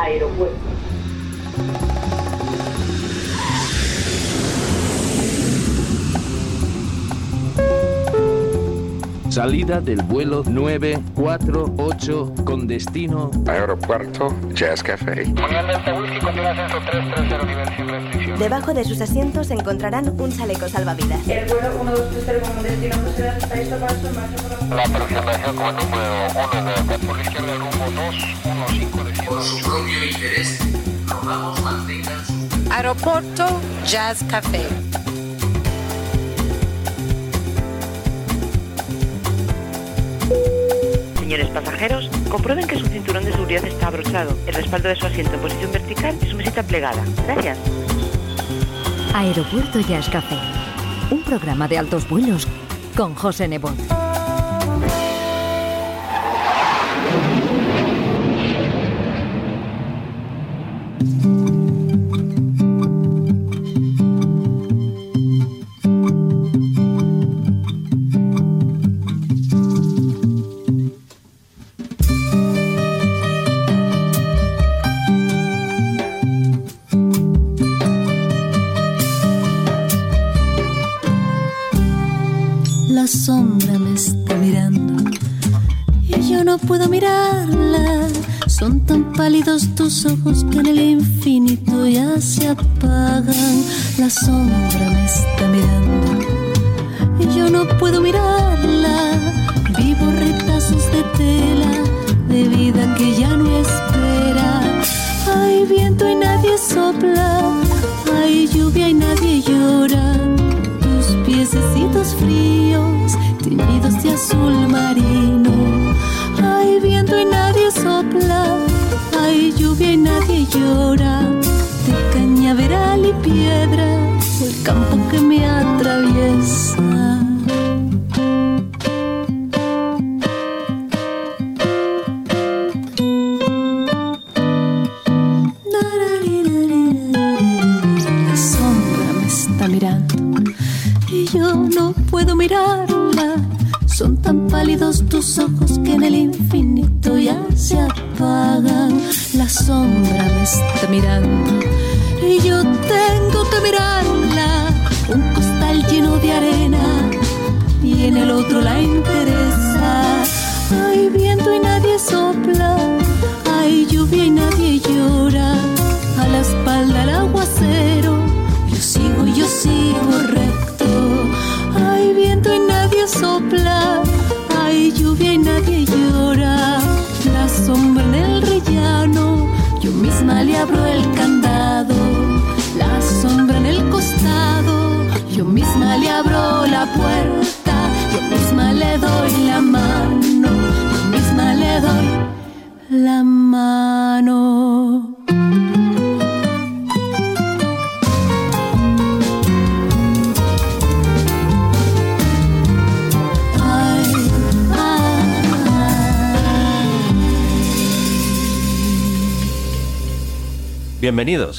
Aeropuerto. Salida del vuelo 948 con destino Aeropuerto Jazz Café. Debajo de sus asientos encontrarán un chaleco salvavidas. El vuelo 1230 con destino marcha La aproximación como número 1 de por la izquierda rumbo 215 Por su propio interés, rogamos mantengan su... Aeropuerto Jazz Café. Señores pasajeros, comprueben que su cinturón de seguridad está abrochado, el respaldo de su asiento en posición vertical y su mesita plegada. Gracias. Aeropuerto Jazz Café. Un programa de altos vuelos con José Nebot. Tus ojos que en el infinito ya se apagan. La sombra me está mirando y yo no puedo mirarla. Vivo retazos de tela de vida que ya no espera. Hay viento y nadie sopla, hay lluvia y nadie llora tus piececitos fríos, teñidos de azul marino. Lluvia y nadie llora. De cañaveral y piedra, el campo que me atraviesa.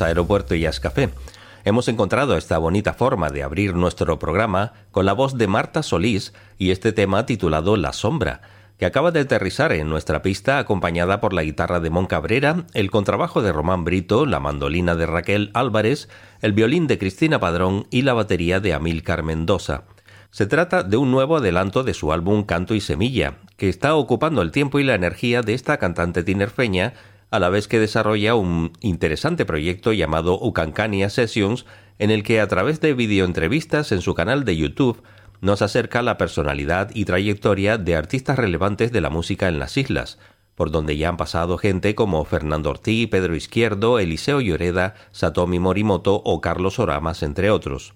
Aeropuerto y Jazz Café. Hemos encontrado esta bonita forma de abrir nuestro programa con la voz de Marta Solís y este tema titulado La Sombra, que acaba de aterrizar en nuestra pista acompañada por la guitarra de Mon Cabrera, el contrabajo de Román Brito, la mandolina de Raquel Álvarez, el violín de Cristina Padrón y la batería de Amílcar Mendoza. Se trata de un nuevo adelanto de su álbum Canto y Semilla, que está ocupando el tiempo y la energía de esta cantante tinerfeña, a la vez que desarrolla un interesante proyecto llamado Ucancania Sessions, en el que a través de videoentrevistas en su canal de YouTube nos acerca la personalidad y trayectoria de artistas relevantes de la música en las islas, por donde ya han pasado gente como Fernando Ortiz, Pedro Izquierdo, Eliseo Lloreda, Satomi Morimoto o Carlos Oramas, entre otros.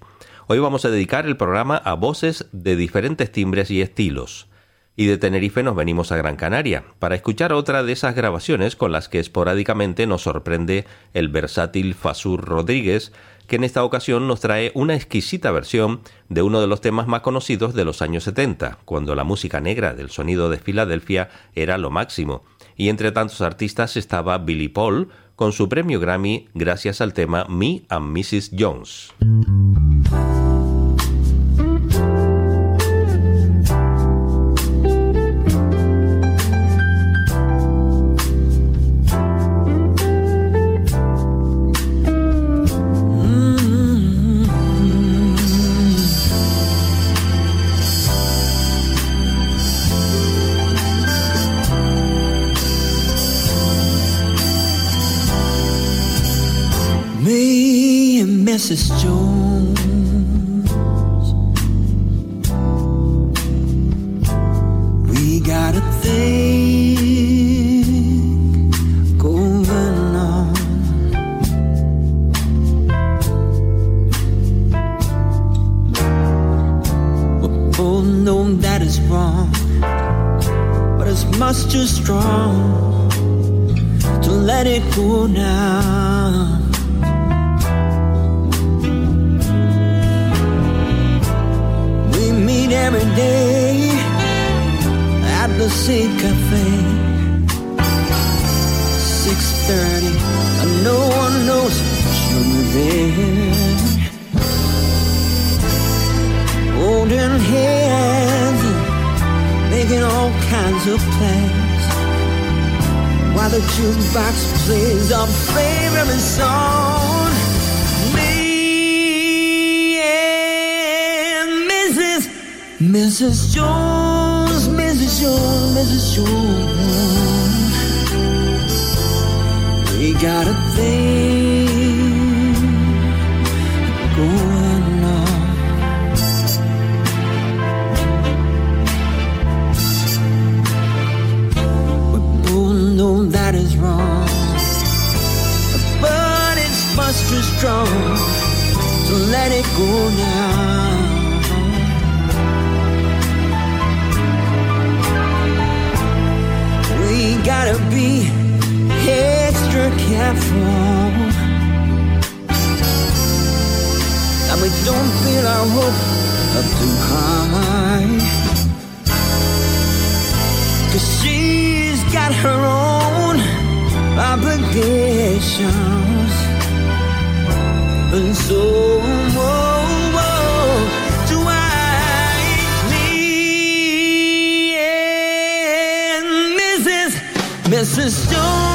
Hoy vamos a dedicar el programa a voces de diferentes timbres y estilos. Y de Tenerife nos venimos a Gran Canaria para escuchar otra de esas grabaciones con las que esporádicamente nos sorprende el versátil Fasur Rodríguez, que en esta ocasión nos trae una exquisita versión de uno de los temas más conocidos de los años 70, cuando la música negra del sonido de Filadelfia era lo máximo. Y entre tantos artistas estaba Billy Paul, con su premio Grammy gracias al tema Me and Mrs. Jones. This is. Cause she's got her own obligations. And so, do I. Mrs. Mrs. Jones,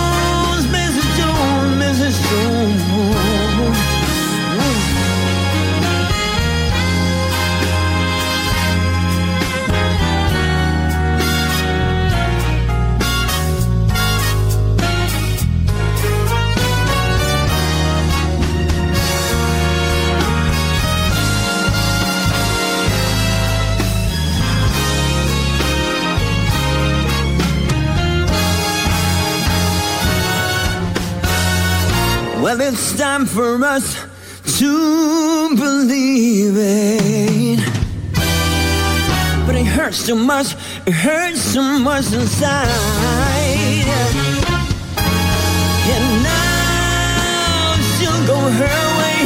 Well, it's time for us to believe it. But it hurts too much, it hurts too much inside. And now she'll go her way,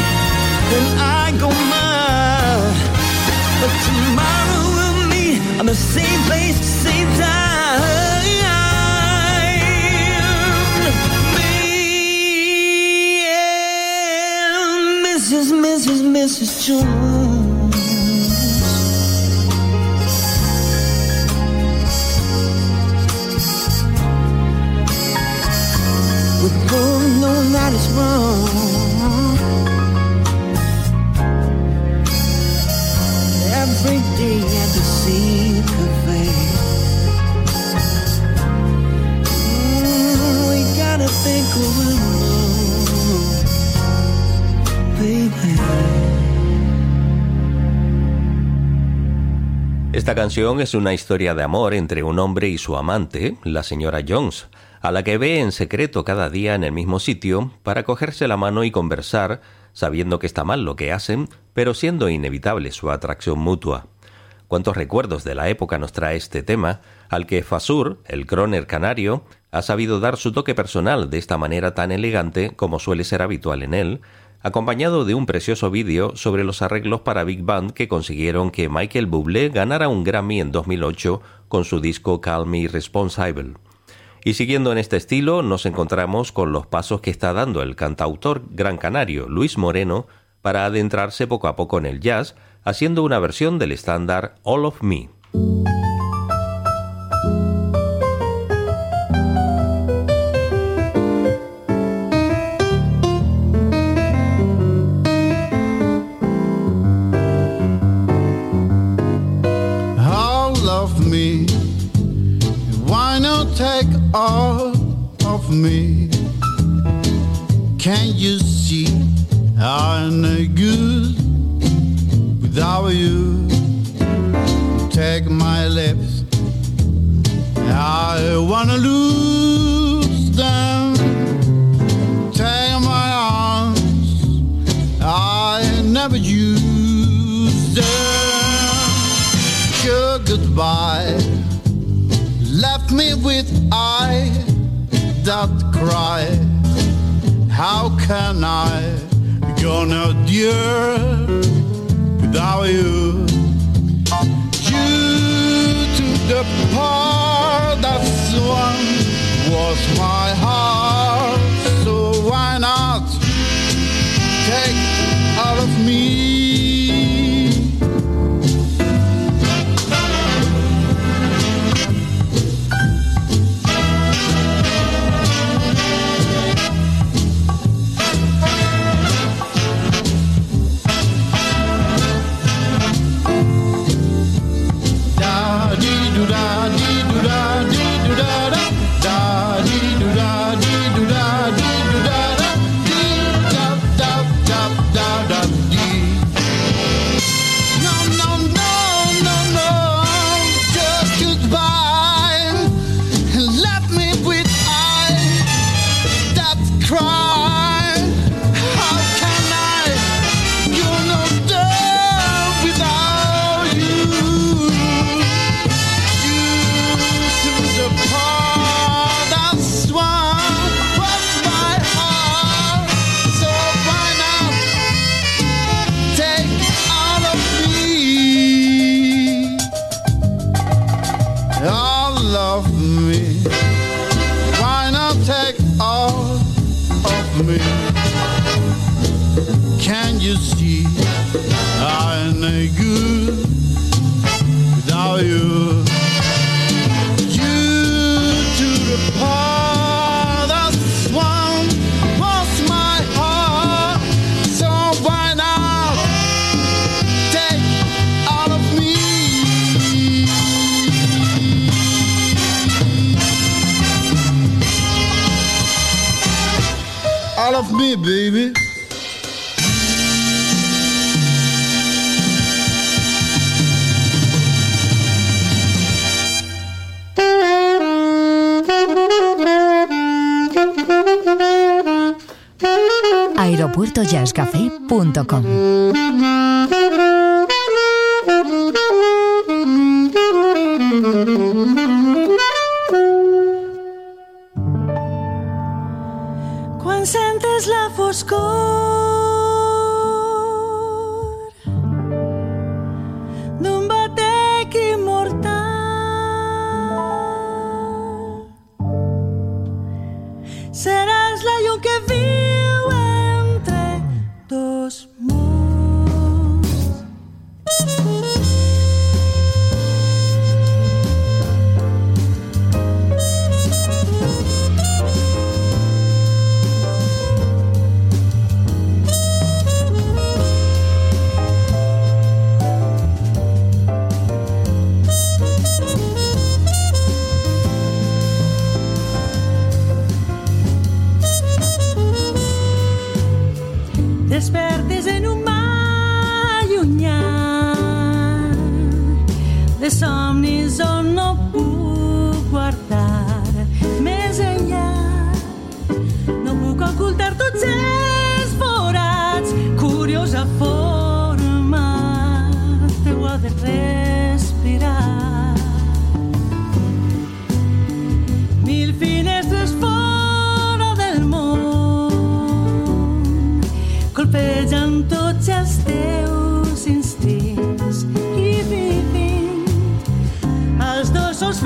and I go mine. But tomorrow we'll meet on the same place, same Mrs. Jones. We both know that it's wrong. Esta canción es una historia de amor entre un hombre y su amante, la señora Jones, a la que ve en secreto cada día en el mismo sitio para cogerse la mano y conversar, sabiendo que está mal lo que hacen, pero siendo inevitable su atracción mutua. Cuántos recuerdos de la época nos trae este tema, al que Fasur, el croner canario, ha sabido dar su toque personal de esta manera tan elegante como suele ser habitual en él, acompañado de un precioso vídeo sobre los arreglos para Big Band que consiguieron que Michael Bublé ganara un Grammy en 2008 con su disco Call Me Responsible. Y siguiendo en este estilo, nos encontramos con los pasos que está dando el cantautor gran canario Luis Moreno para adentrarse poco a poco en el jazz, haciendo una versión del estándar All of Me. all of me. Can you see I'm no good without you? Take my lips, I wanna lose them. Take my arms, I never use them. Sure, goodbye left me with I that cry. How can I gonna endure without you? Due to the part that swung was my heart. me, baby. aeropuertojazzcafé.com trasfora del món. Colpejant tots els teus instants i vivint els dos sols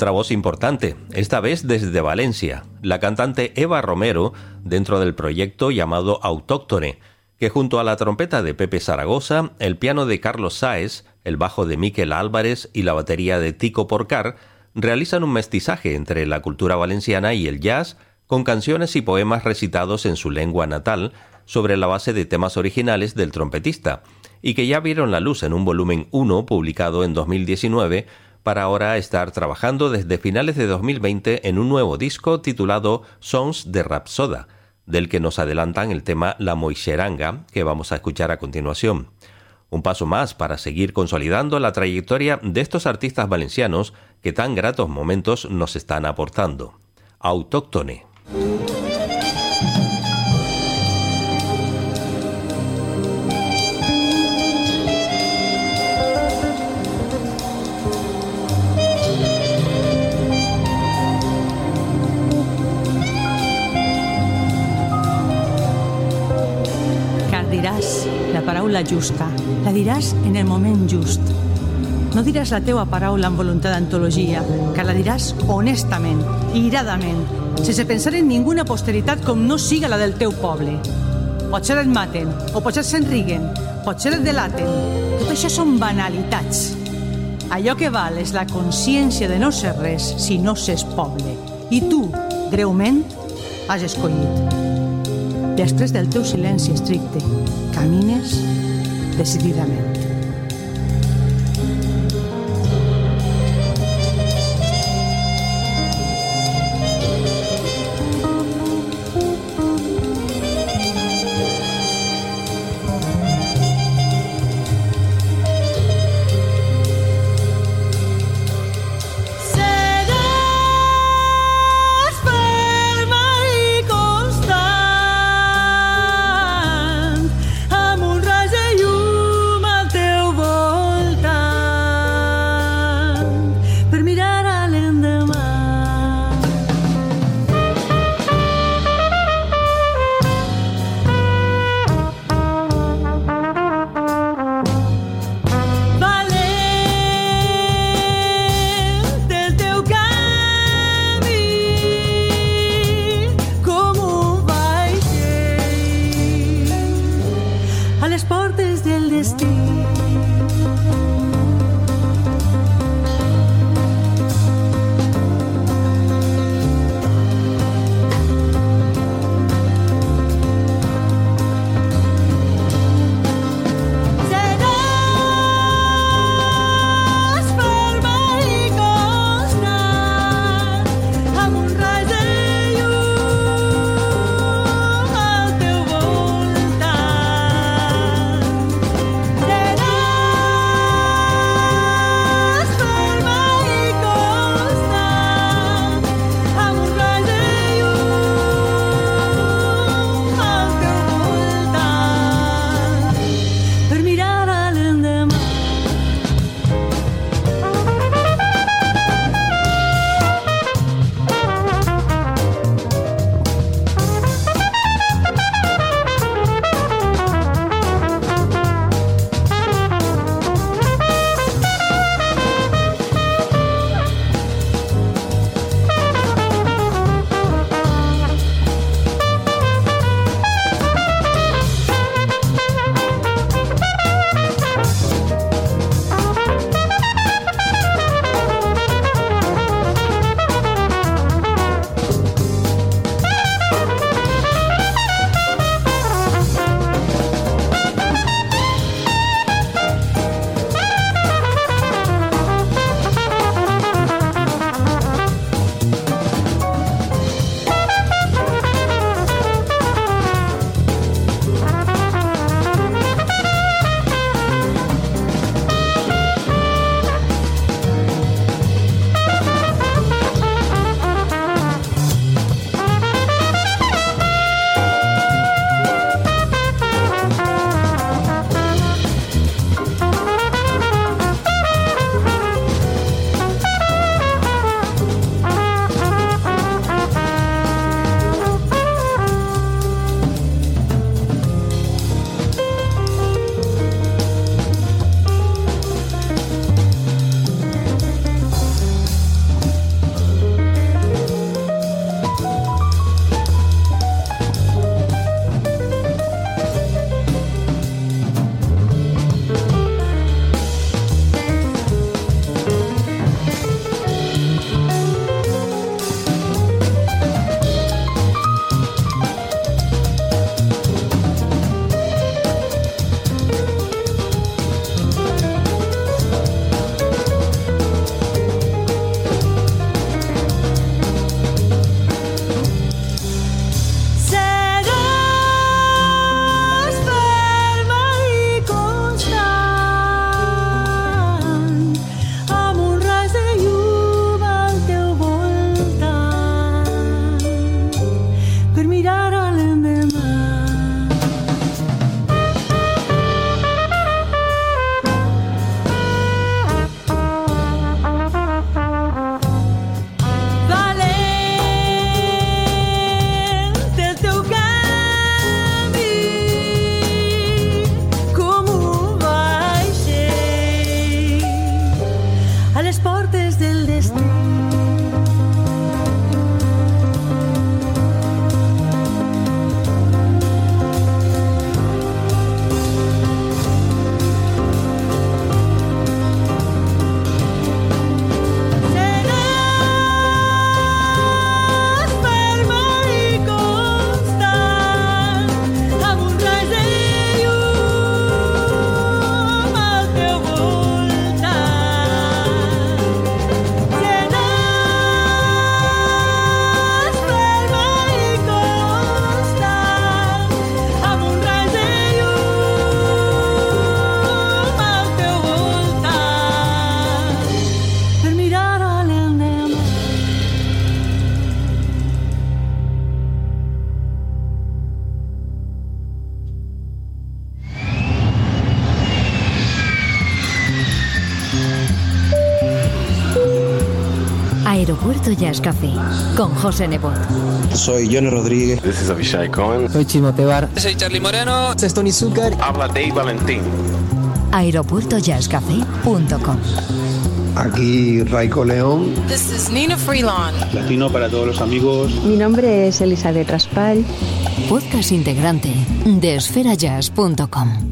Otra voz importante, esta vez desde Valencia, la cantante Eva Romero, dentro del proyecto llamado Autóctone, que junto a la trompeta de Pepe Zaragoza, el piano de Carlos Sáez, el bajo de Miquel Álvarez y la batería de Tico Porcar, realizan un mestizaje entre la cultura valenciana y el jazz, con canciones y poemas recitados en su lengua natal, sobre la base de temas originales del trompetista, y que ya vieron la luz en un volumen 1 publicado en 2019, para ahora estar trabajando desde finales de 2020 en un nuevo disco titulado Sons de Rapsoda, del que nos adelantan el tema La Moixeranga, que vamos a escuchar a continuación. Un paso más para seguir consolidando la trayectoria de estos artistas valencianos que tan gratos momentos nos están aportando. Autóctone. Paraula justa, la diràs en el moment just. No diràs la teua paraula amb voluntat d'antologia, car la diràs honestament, iradament, sense pensar en ninguna posteritat com no siga la del teu poble. Potser et maten, o potser se'n riguen, potser et delaten. Tot això són banalitats. Allò que val és la consciència de no ser res si no s'és poble. I tu, greument, has escollit. Després del teu silenci estricte, camines decididament. Jazz Café con José Nebot. Soy Johnny Rodríguez. This is Avishai Cohen. Soy Chimo Tebar. Soy Charlie Moreno. Es Tony Zucker. Habla Dave Valentín. Aeropuertojazzcafé.com Aquí Raico León. This is Nina Freelon. Latino para todos los amigos. Mi nombre es Elizabeth Raspal. Podcast integrante de esferajazz.com.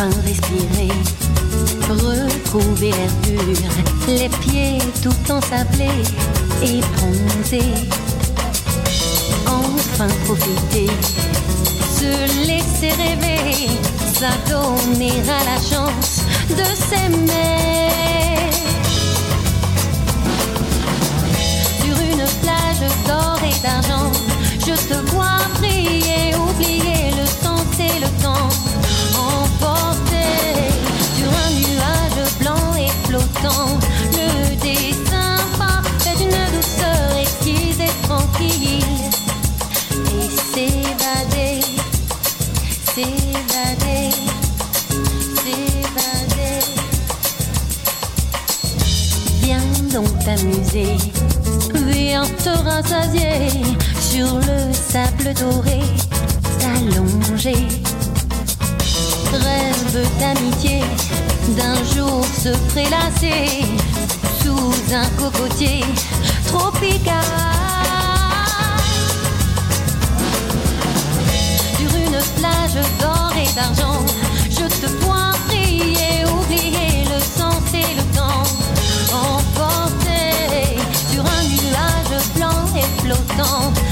Enfin respirer, retrouver l'air pur, les pieds tout ensablés et bronzés. Enfin profiter, se laisser rêver, s'adonner à la chance de s'aimer. Sur une plage d'or et d'argent, je te vois briller, oublier le sens et le temps, t'amuser, viens te rassasier sur le sable doré, t'allonger. Rêve d'amitié, d'un jour se prélasser sous un cocotier tropical. Sur une plage d'or et d'argent, temps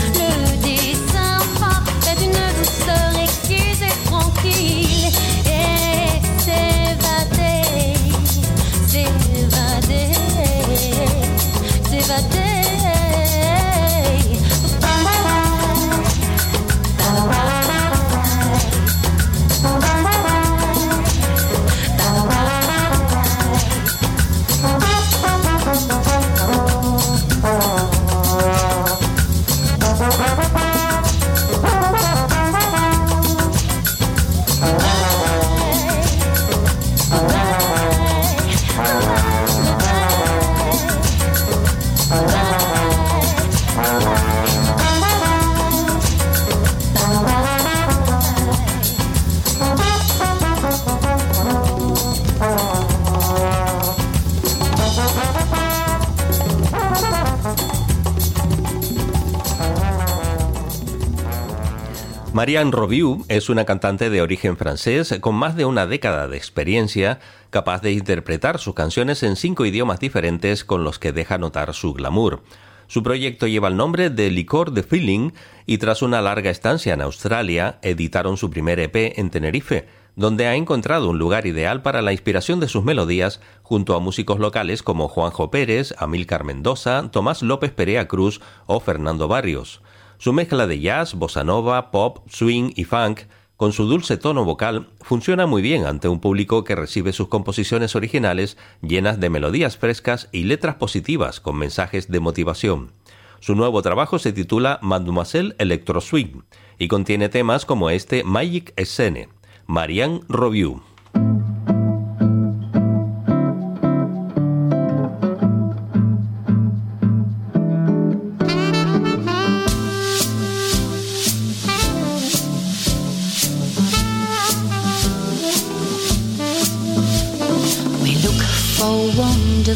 Marianne Robiou es una cantante de origen francés con más de una década de experiencia, capaz de interpretar sus canciones en cinco idiomas diferentes con los que deja notar su glamour. Su proyecto lleva el nombre de Licor de Feeling y tras una larga estancia en Australia editaron su primer EP en Tenerife, donde ha encontrado un lugar ideal para la inspiración de sus melodías junto a músicos locales como Juanjo Pérez, Amílcar Mendoza, Tomás López Perea Cruz o Fernando Barrios. Su mezcla de jazz, bossa nova, pop, swing y funk Con su dulce tono vocal, funciona muy bien ante un público que recibe sus composiciones originales llenas de melodías frescas y letras positivas con mensajes de motivación. Su nuevo trabajo se titula Mademoiselle Electro Swing y contiene temas como este Magic Scene, Marianne Robiou.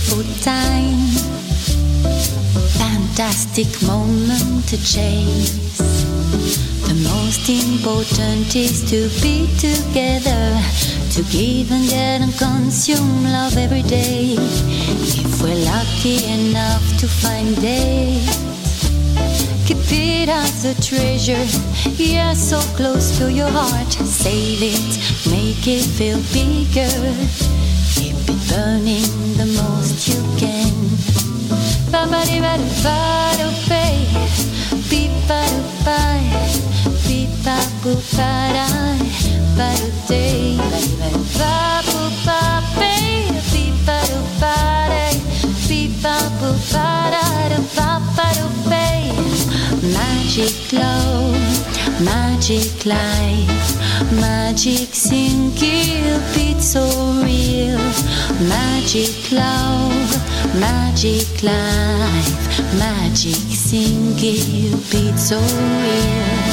Wonderful time, fantastic moment to chase. The most important is to be together, to give and get and consume love every day. If we're lucky enough to find it, keep it as a treasure, yeah, so close to your heart. Save it, make it feel bigger burning the most you can. Ba ba di ba ba do bay, beep ba do bye, beep ba boo ba da, ba do day, ba di ba ba boo ba bay, beep ba do ba day, beep ba boo ba da ba ba do bay. Magic love, magic life, magic sing, it's so real. Magic love, magic life, magic sing, it's so real.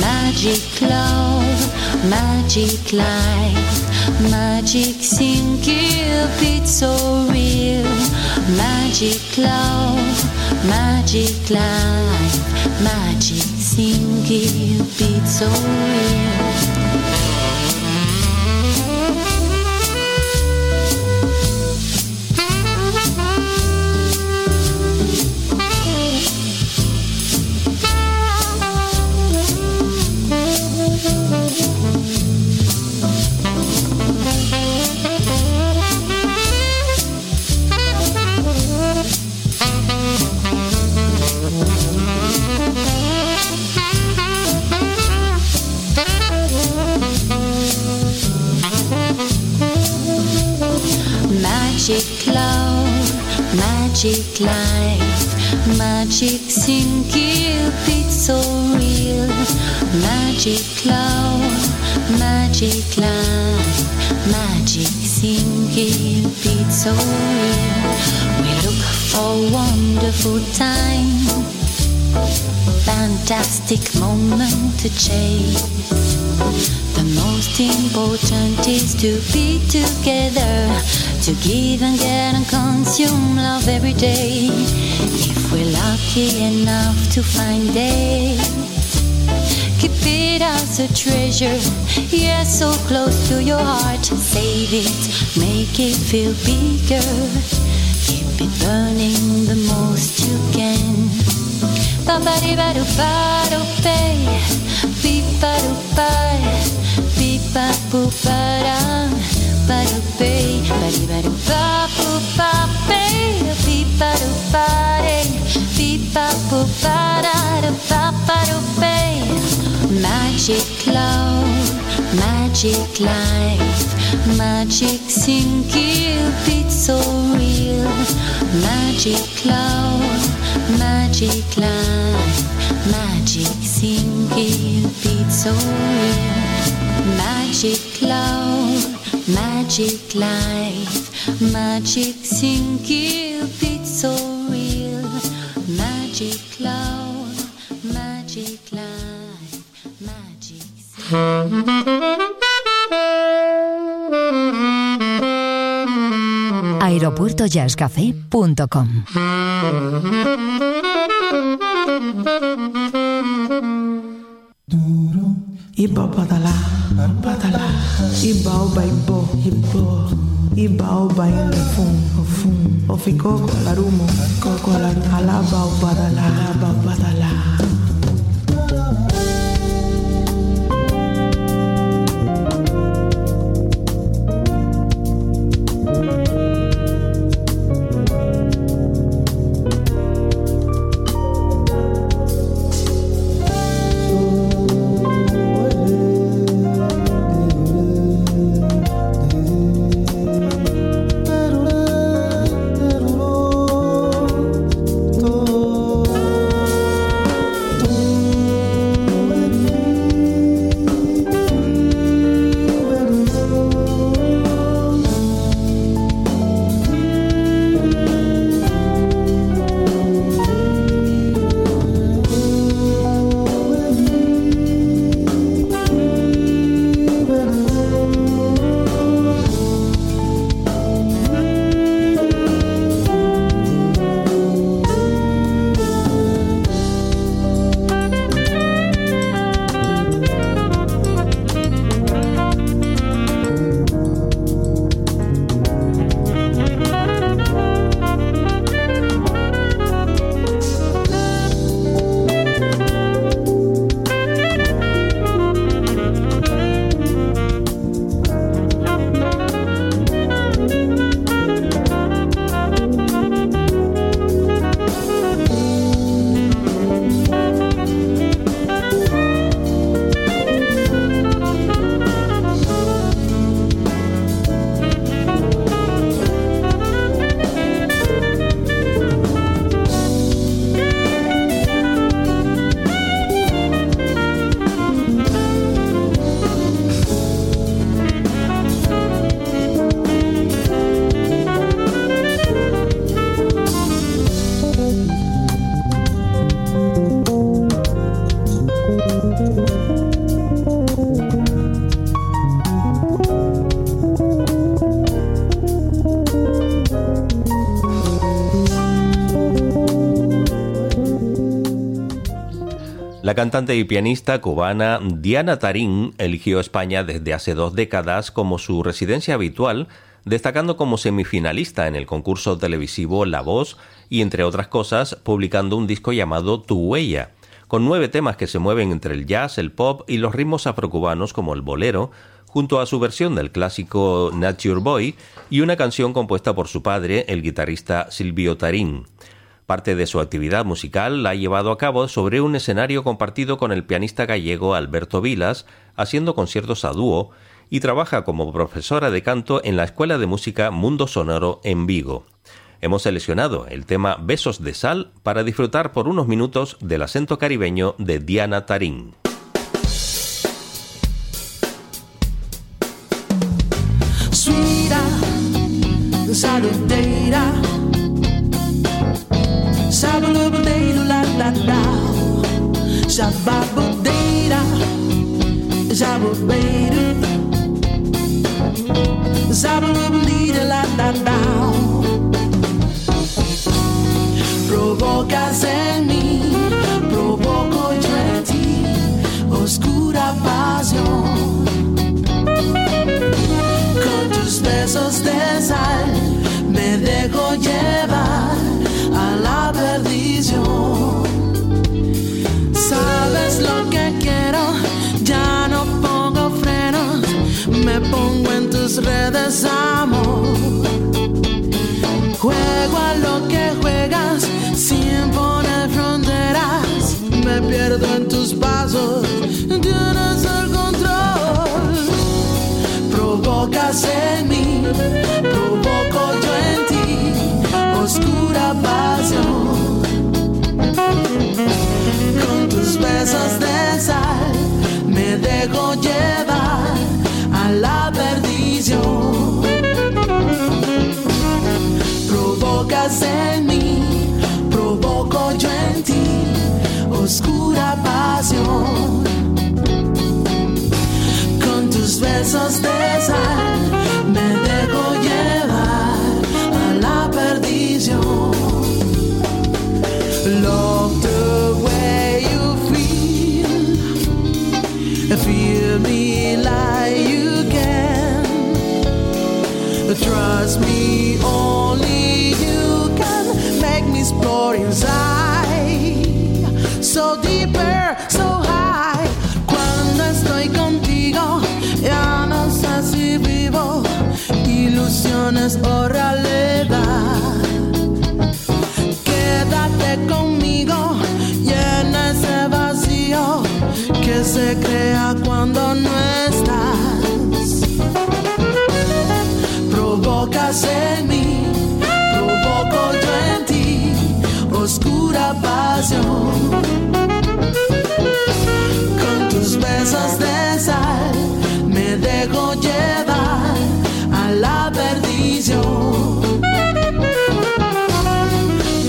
Magic love, magic life, magic sing, it's so real. Magic love, magic life, magic sing, Cupid so real. Magic life, magic sing, Cupid so real. Magic love, magic life, magic sing, Cupid so real. We look for wonderful time, fantastic moment to chase. The most important is to be together, to give and get and consume love every day. If we're lucky enough to find it, keep it as a treasure, yeah, so close to your heart. Save it, make it feel bigger, keep it burning the most you can. Ba ba ba ba ba ba ba ba pi pa pu para para pe pari pari pa pu pa pe pi paru pare pi pa pu para pa paru pe magic cloud magic life magic thinking it's so real. Magic cloud magic life magic thinking it's so real. Magic love, magic life, magic sing, Cupid so real. Magic love, magic life, magic aeropuertojazzcafé.com Iba badala, badala. Iba oba ibo, ibo. Iba oba inofun, ofun. Ofiko kolarumo, kokolaru. Alaba obadala, alaba badala. La cantante y pianista cubana Diana Tarín eligió España desde hace dos décadas como su residencia habitual, destacando como semifinalista en el concurso televisivo La Voz y, entre otras cosas, publicando un disco llamado Tu Huella, con nueve temas que se mueven entre el jazz, el pop y los ritmos afrocubanos como el bolero, junto a su versión del clásico Nature Boy y una canción compuesta por su padre, el guitarrista Silvio Tarín. Parte de su actividad musical la ha llevado a cabo sobre un escenario compartido con el pianista gallego Alberto Vilas, haciendo conciertos a dúo, y trabaja como profesora de canto en la Escuela de Música Mundo Sonoro en Vigo. Hemos seleccionado el tema Besos de Sal para disfrutar por unos minutos del acento caribeño de Diana Tarín. Sabalubadeira la la la Shababudeira Shababeira Sabalubadeira la la la Provocas en mí Provoco yo en ti Oscura pasión. Con tus besos de sal Me dejo llevar a la perdición. Redes, amor. Juego a lo que juegas sin poner fronteras, me pierdo en tus pasos, tienes el control. Provocas en mí, provoco yo en ti oscura pasión. Con tus besos de sal me dejo llevar a la perdición. Provocas en ti oscura pasión. Con tus besos de sal me llevar a la perdición. Love the way you feel, feel me Trust me, only you can make me explore inside. So deeper, so high. Cuando estoy contigo, ya no sé si vivo ilusiones o realidad. Quédate conmigo, llena ese vacío que se crea cuando no estás. Provocas en mí, provoco yo en ti, oscura pasión. Con tus besos de sal me dejo llevar a la perdición.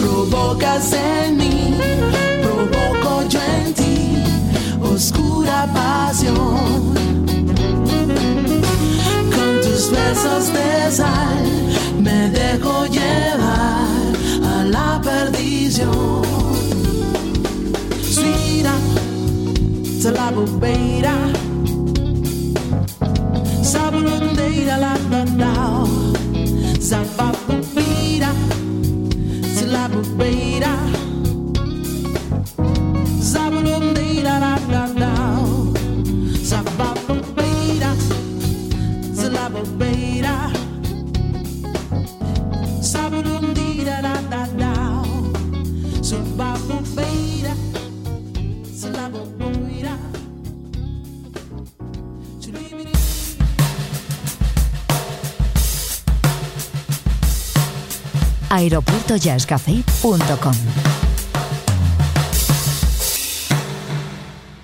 Provocas en mí, provoco yo en ti, oscura pasión. Besos de sal me dejo llevar a la perdición. Suira, se la bobeira. Sabulundeira la la la Zababubeira Se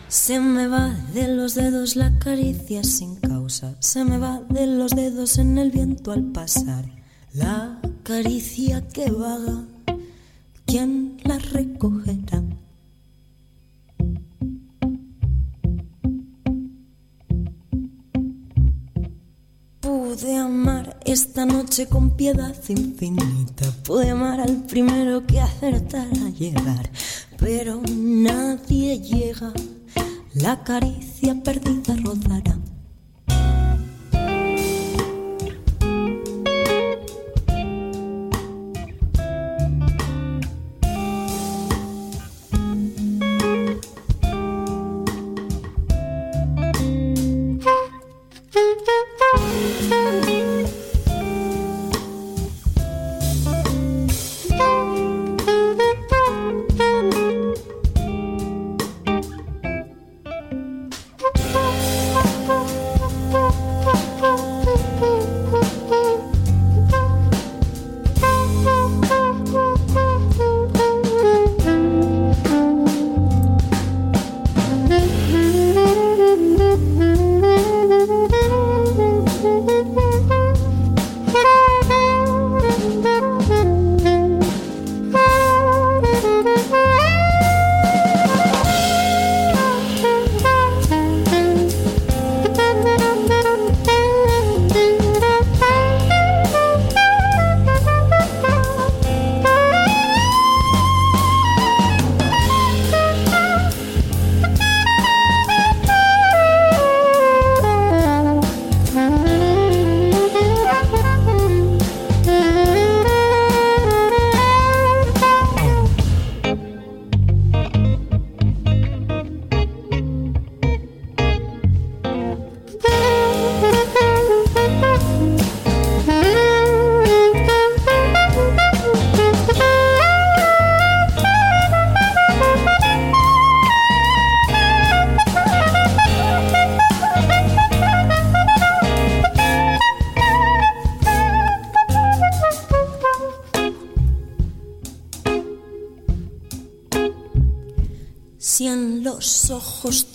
Se me va de los dedos la caricia sin causa, se me va de los dedos en el viento al pasar. La caricia que vaga, ¿quién la recogerá? Pude amar esta noche con piedad infinita. Pude amar al primero que acertara llegar. pero nadie llega. La caricia perdida rozará.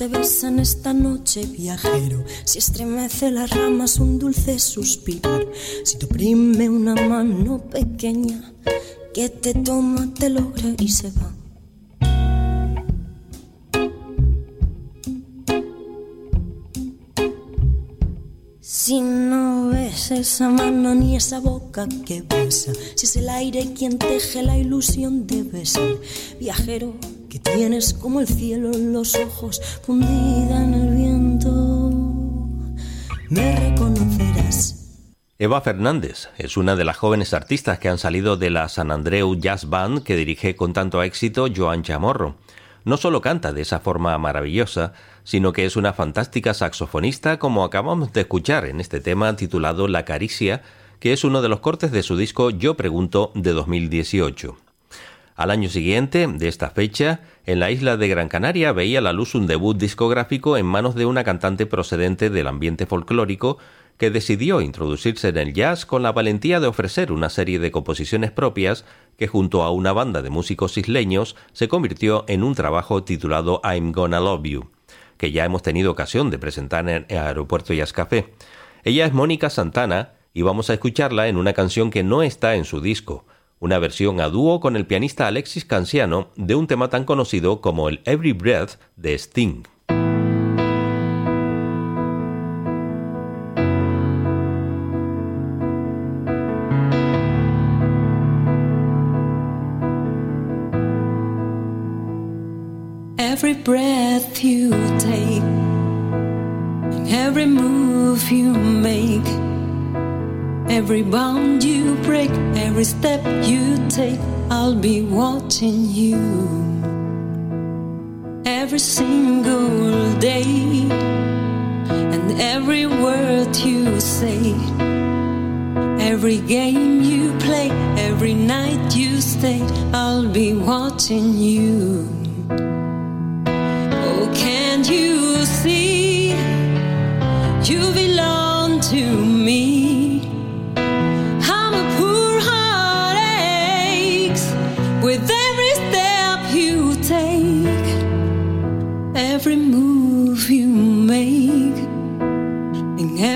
Te besan esta noche, viajero, si estremece las ramas un dulce suspirar, si te oprime una mano pequeña que te toma, te logra y se va. Si no ves esa mano ni esa boca que besa, si es el aire quien teje la ilusión de besar, viajero que tienes como el cielo los ojos, fundida en el viento, me reconocerás. Eva Fernández es una de las jóvenes artistas que han salido de la San Andreu Jazz Band que dirige con tanto éxito Joan Chamorro. No solo canta de esa forma maravillosa, sino que es una fantástica saxofonista como acabamos de escuchar en este tema titulado La Caricia, que es uno de los cortes de su disco Yo Pregunto de 2018. Al año siguiente, de esta fecha, en la isla de Gran Canaria veía la luz un debut discográfico en manos de una cantante procedente del ambiente folclórico que decidió introducirse en el jazz con la valentía de ofrecer una serie de composiciones propias que junto a una banda de músicos isleños se convirtió en un trabajo titulado I'm Gonna Love You, que ya hemos tenido ocasión de presentar en el Aeropuerto Jazz Café. Ella es Mónica Santana y vamos a escucharla en una canción que no está en su disco, una versión a dúo con el pianista Alexis Canciano de un tema tan conocido como el Every Breath de Sting. Every breath you take, every move you make, every bound you break, every step you take, I'll be watching you. Every single day, and every word you say, every game you play, every night you stay, I'll be watching you. Oh, can't you see? You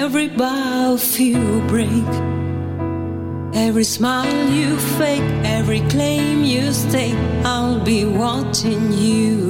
every bow you break. Every smile you fake, every claim you stake, I'll be watching you.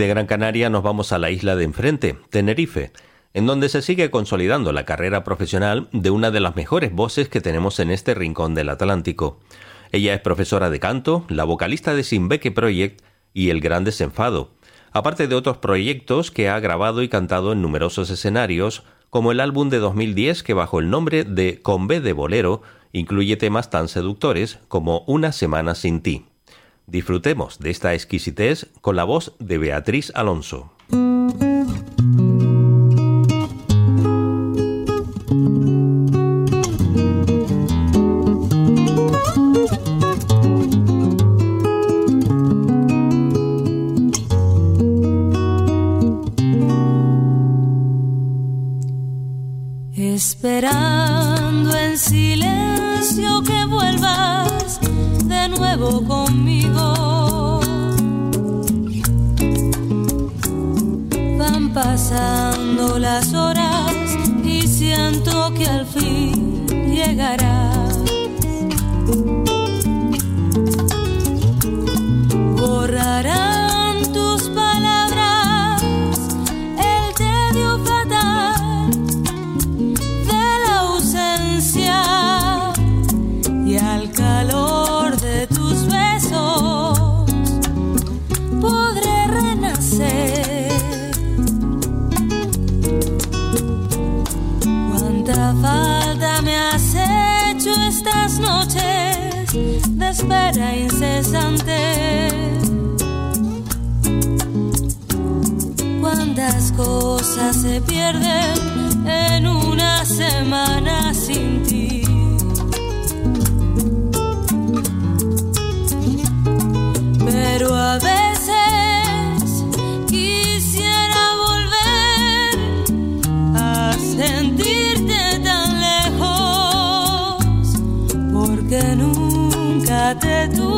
De Gran Canaria nos vamos a la isla de enfrente, Tenerife, en donde se sigue consolidando la carrera profesional de una de las mejores voces que tenemos en este rincón del Atlántico. Ella es profesora de canto, la vocalista de Simbeque Project y El Gran Desenfado, aparte de otros proyectos que ha grabado y cantado en numerosos escenarios, como el álbum de 2010 que bajo el nombre de Con B de Bolero incluye temas tan seductores como Una semana sin ti. Disfrutemos de esta exquisitez con la voz de Beatriz Alonso. Las horas y siento que al fin llegarás. Se pierden en una semana sin ti. Pero a veces quisiera volver a sentirte tan lejos, porque nunca te tuve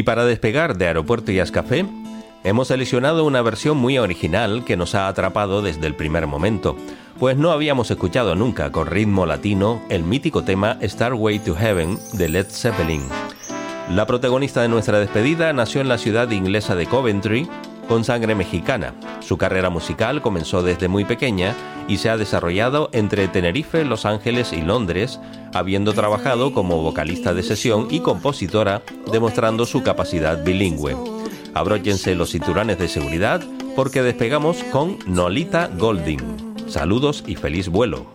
Y para despegar de Aeropuerto y Ascafé, hemos seleccionado una versión muy original que nos ha atrapado desde el primer momento, pues no habíamos escuchado nunca con ritmo latino el mítico tema Starway to Heaven de Led Zeppelin. La protagonista de nuestra despedida nació en la ciudad inglesa de Coventry con sangre mexicana. Su carrera musical comenzó desde muy pequeña y se ha desarrollado entre Tenerife, Los Ángeles y Londres, habiendo trabajado como vocalista de sesión y compositora, demostrando su capacidad bilingüe. Abróchense los cinturones de seguridad porque despegamos con Nolita Golding. Saludos y feliz vuelo.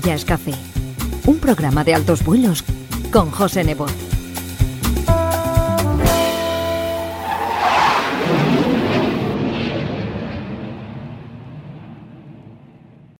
Ya es café. Un programa de altos vuelos con José Nebot.